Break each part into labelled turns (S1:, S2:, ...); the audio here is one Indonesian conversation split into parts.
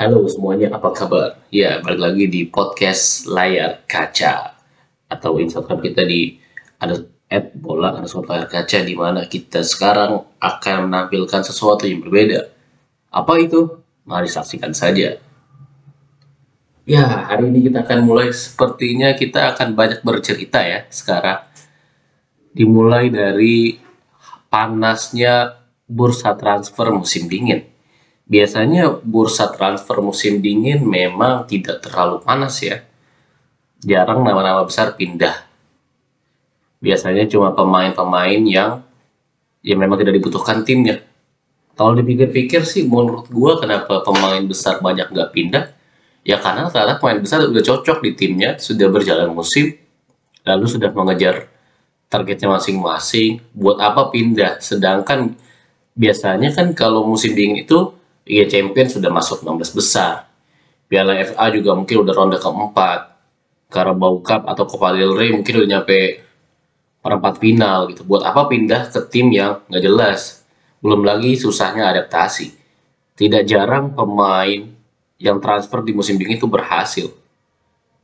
S1: Halo semuanya, apa kabar? Ya, balik lagi di podcast layar kaca atau Instagram kita di ada at bola underscore layar kaca di mana kita sekarang akan menampilkan sesuatu yang berbeda. Apa itu? Mari saksikan saja. Ya, hari ini kita akan mulai sepertinya kita akan banyak bercerita ya sekarang. Dimulai dari panasnya bursa transfer musim dingin. Biasanya bursa transfer musim dingin memang tidak terlalu panas ya. Jarang nama-nama besar pindah. Biasanya cuma pemain-pemain yang ya memang tidak dibutuhkan timnya. Kalau dipikir-pikir sih menurut gua kenapa pemain besar banyak nggak pindah? Ya karena ternyata pemain besar udah cocok di timnya, sudah berjalan musim, lalu sudah mengejar targetnya masing-masing. Buat apa pindah? Sedangkan biasanya kan kalau musim dingin itu Liga Champion sudah masuk 16 besar. Piala FA juga mungkin udah ronde keempat. Carabao Cup atau Copa del Rey mungkin udah nyampe perempat final gitu. Buat apa pindah ke tim yang nggak jelas? Belum lagi susahnya adaptasi. Tidak jarang pemain yang transfer di musim dingin itu berhasil.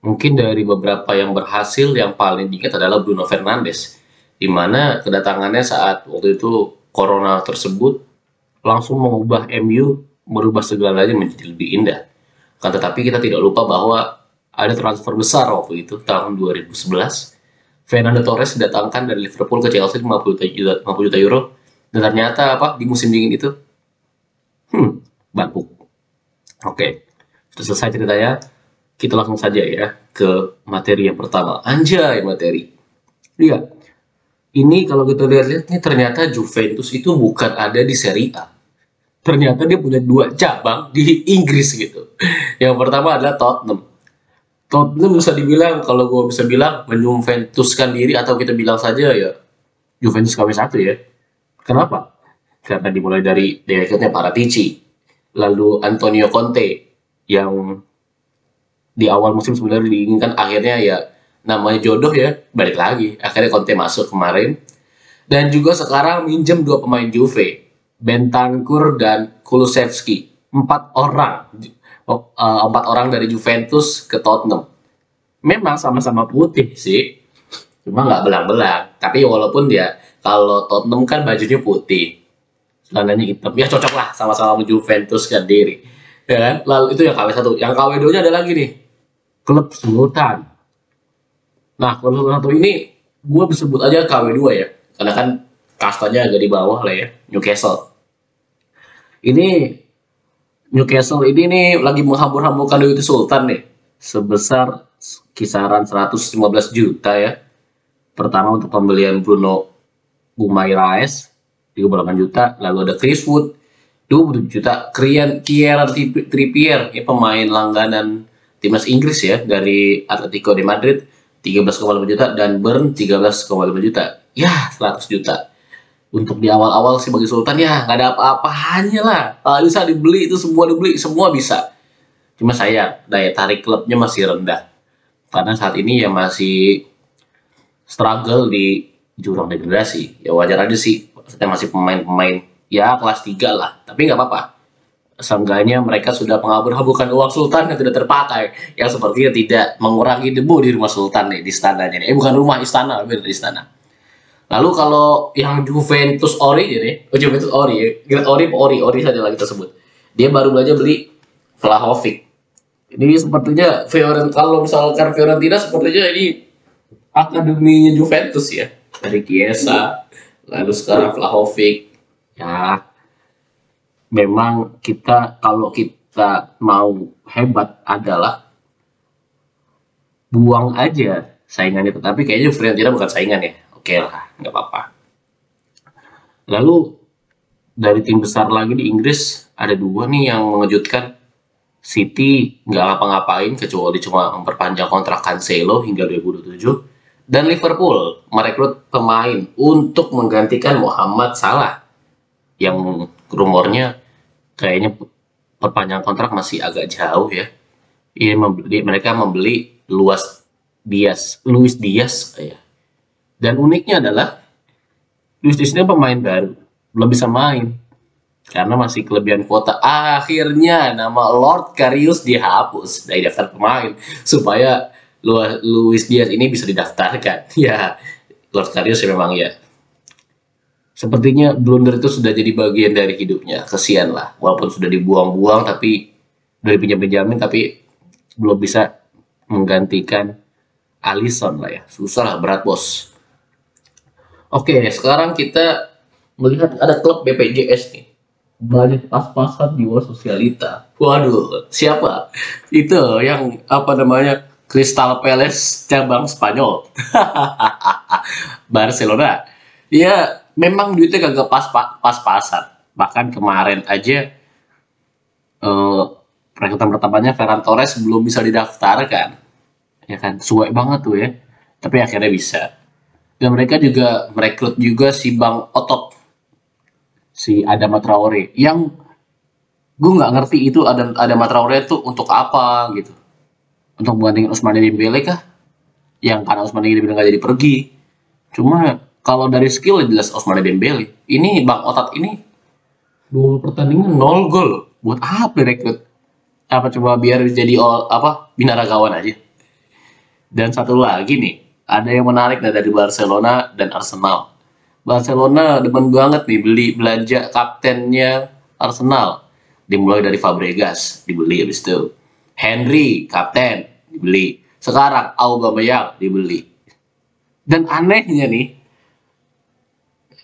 S1: Mungkin dari beberapa yang berhasil yang paling diingat adalah Bruno Fernandes. Di mana kedatangannya saat waktu itu corona tersebut langsung mengubah MU merubah segalanya menjadi lebih indah. Kan tetapi kita tidak lupa bahwa ada transfer besar waktu itu tahun 2011. Fernando Torres didatangkan dari Liverpool ke Chelsea 50 juta, 50 juta euro dan ternyata apa di musim dingin itu hmm bangkuk. Oke, sudah selesai ceritanya. Kita langsung saja ya ke materi yang pertama. Anjay materi. Lihat, ini kalau kita lihat-lihat nih ternyata Juventus itu bukan ada di Serie A ternyata dia punya dua cabang di Inggris gitu. Yang pertama adalah Tottenham. Tottenham bisa dibilang kalau gue bisa bilang menjuventuskan diri atau kita bilang saja ya Juventus KW satu ya. Kenapa? Karena dimulai dari direkturnya Paratici, lalu Antonio Conte yang di awal musim sebenarnya diinginkan akhirnya ya namanya jodoh ya balik lagi akhirnya Conte masuk kemarin dan juga sekarang minjem dua pemain Juve Bentancur dan Kulusevski. Empat orang, uh, empat orang dari Juventus ke Tottenham. Memang sama-sama putih sih, cuma nggak belang-belang. Tapi walaupun dia kalau Tottenham kan bajunya putih, celananya hitam, ya cocok lah sama-sama Juventus kan diri. Ya? Lalu itu yang KW satu, yang KW 2 nya ada lagi nih, klub Sultan. Nah, klub satu ini gue sebut aja KW 2 ya, karena kan kastanya agak di bawah lah ya Newcastle. Ini Newcastle ini nih lagi menghambur-hamburkan duit Sultan nih sebesar kisaran 115 juta ya. Pertama untuk pembelian Bruno Gumairaes 38 juta. Lalu ada Chris Wood 20 juta. Kian Kieran Trippier ini pemain langganan timnas Inggris ya dari Atletico de Madrid 13,5 juta. Dan Burn 13,5 juta. Ya 100 juta untuk di awal-awal sih bagi Sultan ya nggak ada apa-apanya lah. Kalau bisa dibeli itu semua dibeli semua bisa. Cuma saya daya tarik klubnya masih rendah. Karena saat ini ya masih struggle di jurang degradasi ya wajar aja sih saya masih pemain-pemain ya kelas 3 lah. Tapi nggak apa-apa. Seenggaknya mereka sudah mengabur-aburkan uang sultan yang tidak terpakai. Yang sepertinya tidak mengurangi debu di rumah sultan nih di istananya. Eh bukan rumah istana, benar istana. Lalu kalau yang Juventus Ori jadi, oh Juventus Ori, ya. Ori Ori, Ori saja lagi tersebut. Dia baru belajar beli Vlahovic. Ini sepertinya Fiorentina kalau misalkan Fiorentina sepertinya ini akademinya Juventus ya. Dari Chiesa, lalu sekarang Vlahovic. Ya, memang kita kalau kita mau hebat adalah buang aja saingannya. Tapi kayaknya Fiorentina bukan saingan ya okay lah nggak apa-apa. Lalu dari tim besar lagi di Inggris ada dua nih yang mengejutkan. City nggak ngapa-ngapain kecuali cuma memperpanjang kontrak Cancelo hingga 2027 dan Liverpool merekrut pemain untuk menggantikan Muhammad Salah yang rumornya kayaknya perpanjang kontrak masih agak jauh ya. Iya membeli, mereka membeli luas Dias, Luis Dias ya dan uniknya adalah ini pemain baru, belum bisa main. karena masih kelebihan kuota. Akhirnya nama Lord Karius dihapus dari daftar pemain supaya Luis Diaz ini bisa didaftarkan. Ya, Lord Karius ya memang ya. Sepertinya blunder itu sudah jadi bagian dari hidupnya. Kesian lah, walaupun sudah dibuang-buang tapi dari pinjam-pinjamin tapi belum bisa menggantikan Alisson lah ya. Susah lah, berat bos. Oke, sekarang kita melihat ada klub BPJS nih banyak pas-pasan di luar sosialita. Waduh, siapa? Itu yang apa namanya? Crystal Palace cabang Spanyol. Barcelona. Ya, memang duitnya kagak pas pas-pasan. Bahkan kemarin aja eh perekrutan pertamanya Ferran Torres belum bisa didaftarkan. Ya kan, suwe banget tuh ya. Tapi akhirnya bisa. Dan mereka juga merekrut juga si Bang Otot si Adama Traore yang gue nggak ngerti itu ada Adama Traore itu untuk apa gitu. Untuk menggantikan Usmane Dembele kah? Yang karena Usmane Dembele nggak jadi pergi. Cuma kalau dari skill jelas Usmane Dembele ini Bang Otat ini dua pertandingan nol gol. Buat apa rekrut apa coba biar jadi all, apa binaragawan aja? Dan satu lagi nih ada yang menarik dari Barcelona dan Arsenal Barcelona demen banget nih beli belanja kaptennya Arsenal. Dimulai dari Fabregas, dibeli habis itu. Henry, kapten, dibeli. Sekarang Aubameyang dibeli. Dan anehnya nih,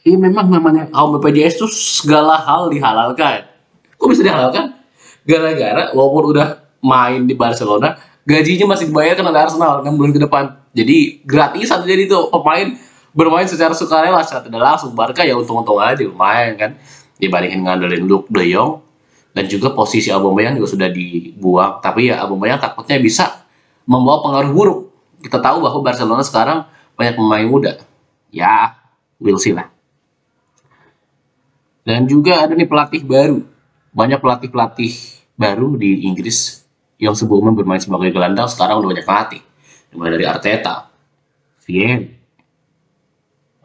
S1: ini memang namanya kaum BPJS itu segala hal dihalalkan. Kok bisa dihalalkan? Gara-gara walaupun udah main di Barcelona, gajinya masih dibayarkan oleh Arsenal 6 bulan ke depan. Jadi gratisan jadi tuh. Pemain bermain secara sukarela secara tidak langsung. Barca ya untung-untung aja lumayan kan. Dibandingin ngandelin Luke De Jong. Dan juga posisi Aubameyang juga sudah dibuang. Tapi ya Aubameyang takutnya bisa membawa pengaruh buruk. Kita tahu bahwa Barcelona sekarang banyak pemain muda. Ya we'll see lah. Dan juga ada nih pelatih baru. Banyak pelatih-pelatih baru di Inggris yang sebelumnya bermain sebagai gelandang sekarang udah banyak pelatih mulai dari Arteta, Vien,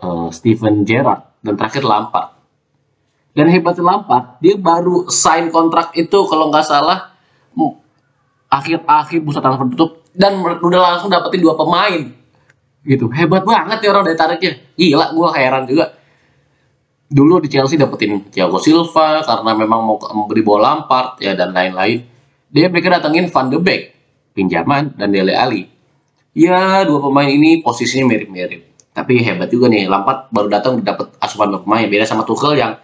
S1: uh, Steven Gerrard dan terakhir Lampard. Dan hebatnya Lampard, dia baru sign kontrak itu kalau nggak salah akhir-akhir bursa transfer tutup dan udah langsung dapetin dua pemain. Gitu. Hebat banget ya orang dari tariknya. Gila gue heran juga. Dulu di Chelsea dapetin Thiago Silva karena memang mau memberi bola Lampard ya dan lain-lain. Dia mereka datengin Van de Beek pinjaman dan Dele Ali ya dua pemain ini posisinya mirip-mirip tapi hebat juga nih, Lampard baru datang dapat asupan pemain beda sama Tuchel yang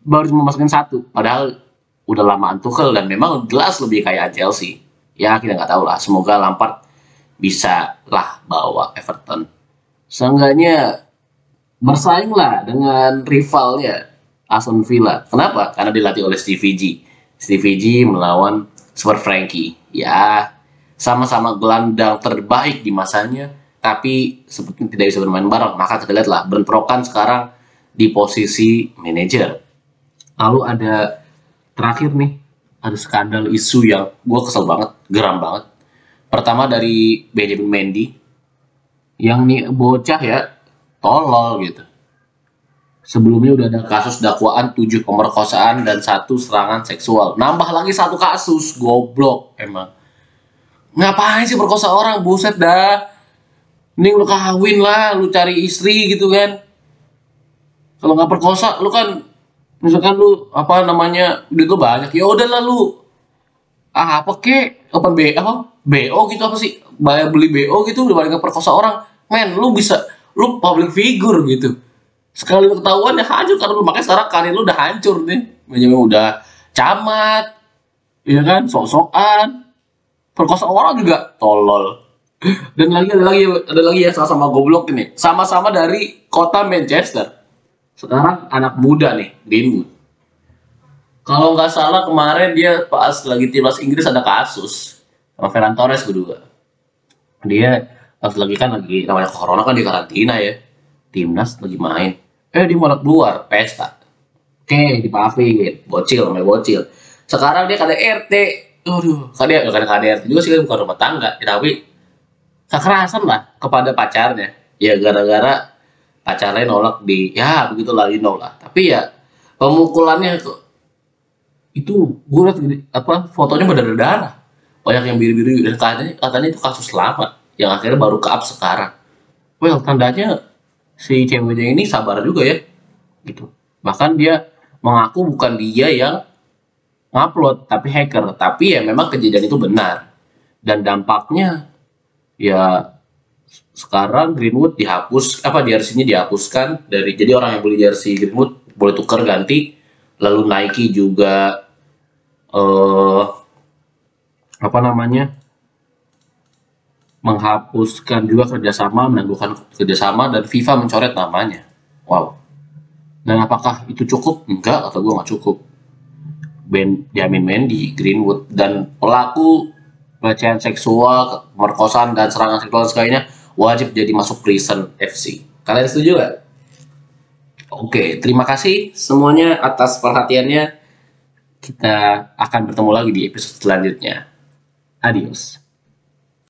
S1: baru cuma masukin satu. Padahal udah lamaan Tuchel dan memang jelas lebih kayak Chelsea. Ya kita nggak tahu lah. Semoga Lampard bisa lah bawa Everton. Seenggaknya bersaing lah dengan rivalnya Aston Villa. Kenapa? Karena dilatih oleh Stevie G. Stevie G melawan Super Frankie. Ya, sama-sama gelandang terbaik di masanya tapi seperti tidak bisa bermain bareng. Maka kita lihatlah bentrokan sekarang di posisi manajer. Lalu ada terakhir nih ada skandal isu yang gue kesel banget geram banget. Pertama dari Benjamin Mendy yang nih bocah ya tolol gitu. Sebelumnya udah ada kasus dakwaan tujuh pemerkosaan dan satu serangan seksual. Nambah lagi satu kasus goblok emang ngapain sih perkosa orang? Buset dah. Mending lu kawin lah lu cari istri gitu kan. Kalau nggak perkosa lu kan misalkan lu apa namanya duit lu banyak ya udah lah lu. Ah apa ke open B apa? BO gitu apa sih? Bayar beli BO gitu balik perkosa orang. Men lu bisa lu public figure gitu. Sekali lu ketahuan ya hancur. Karena lu makanya sekarang karir lu udah hancur nih. Benjamin udah camat ya kan? Sok-sokan perkosa orang juga tolol dan lagi ada lagi ada lagi ya sama-sama goblok ini. Sama-sama dari kota Manchester. Sekarang anak muda nih, Greenwood. Kalau nggak salah kemarin dia pas lagi timnas Inggris ada kasus sama Ferran Torres berdua. Dia pas lagi kan lagi namanya corona kan di karantina ya. Timnas lagi main. Eh dia malah keluar pesta. Oke, dipaafin, bocil namanya bocil. Sekarang dia kada RT. Aduh, kada kada KDRT juga sih kan bukan rumah tangga, tapi kekerasan lah kepada pacarnya. Ya gara-gara pacarnya nolak di ya begitulah you know lah tapi ya pemukulannya itu gue liat apa fotonya berdarah-darah. Banyak yang biru-biru dan katanya katanya itu kasus lama yang akhirnya baru ke sekarang. Well tandanya si ceweknya ini sabar juga ya gitu. Bahkan dia mengaku bukan dia yang ngupload tapi hacker tapi ya memang kejadian itu benar dan dampaknya ya sekarang Greenwood dihapus apa jersey-nya dihapuskan dari jadi orang yang beli jersey Greenwood boleh tukar ganti lalu Nike juga eh apa namanya menghapuskan juga kerjasama, menangguhkan kerjasama, dan FIFA mencoret namanya. Wow. Dan apakah itu cukup? Enggak, atau gue nggak cukup. Ben Jamin Mendy, Greenwood, dan pelaku pelecehan seksual, pemerkosaan, dan serangan seksual sebagainya wajib jadi masuk prison FC. Kalian setuju gak? Oke, terima kasih semuanya atas perhatiannya. Kita akan bertemu lagi di episode selanjutnya. Adios.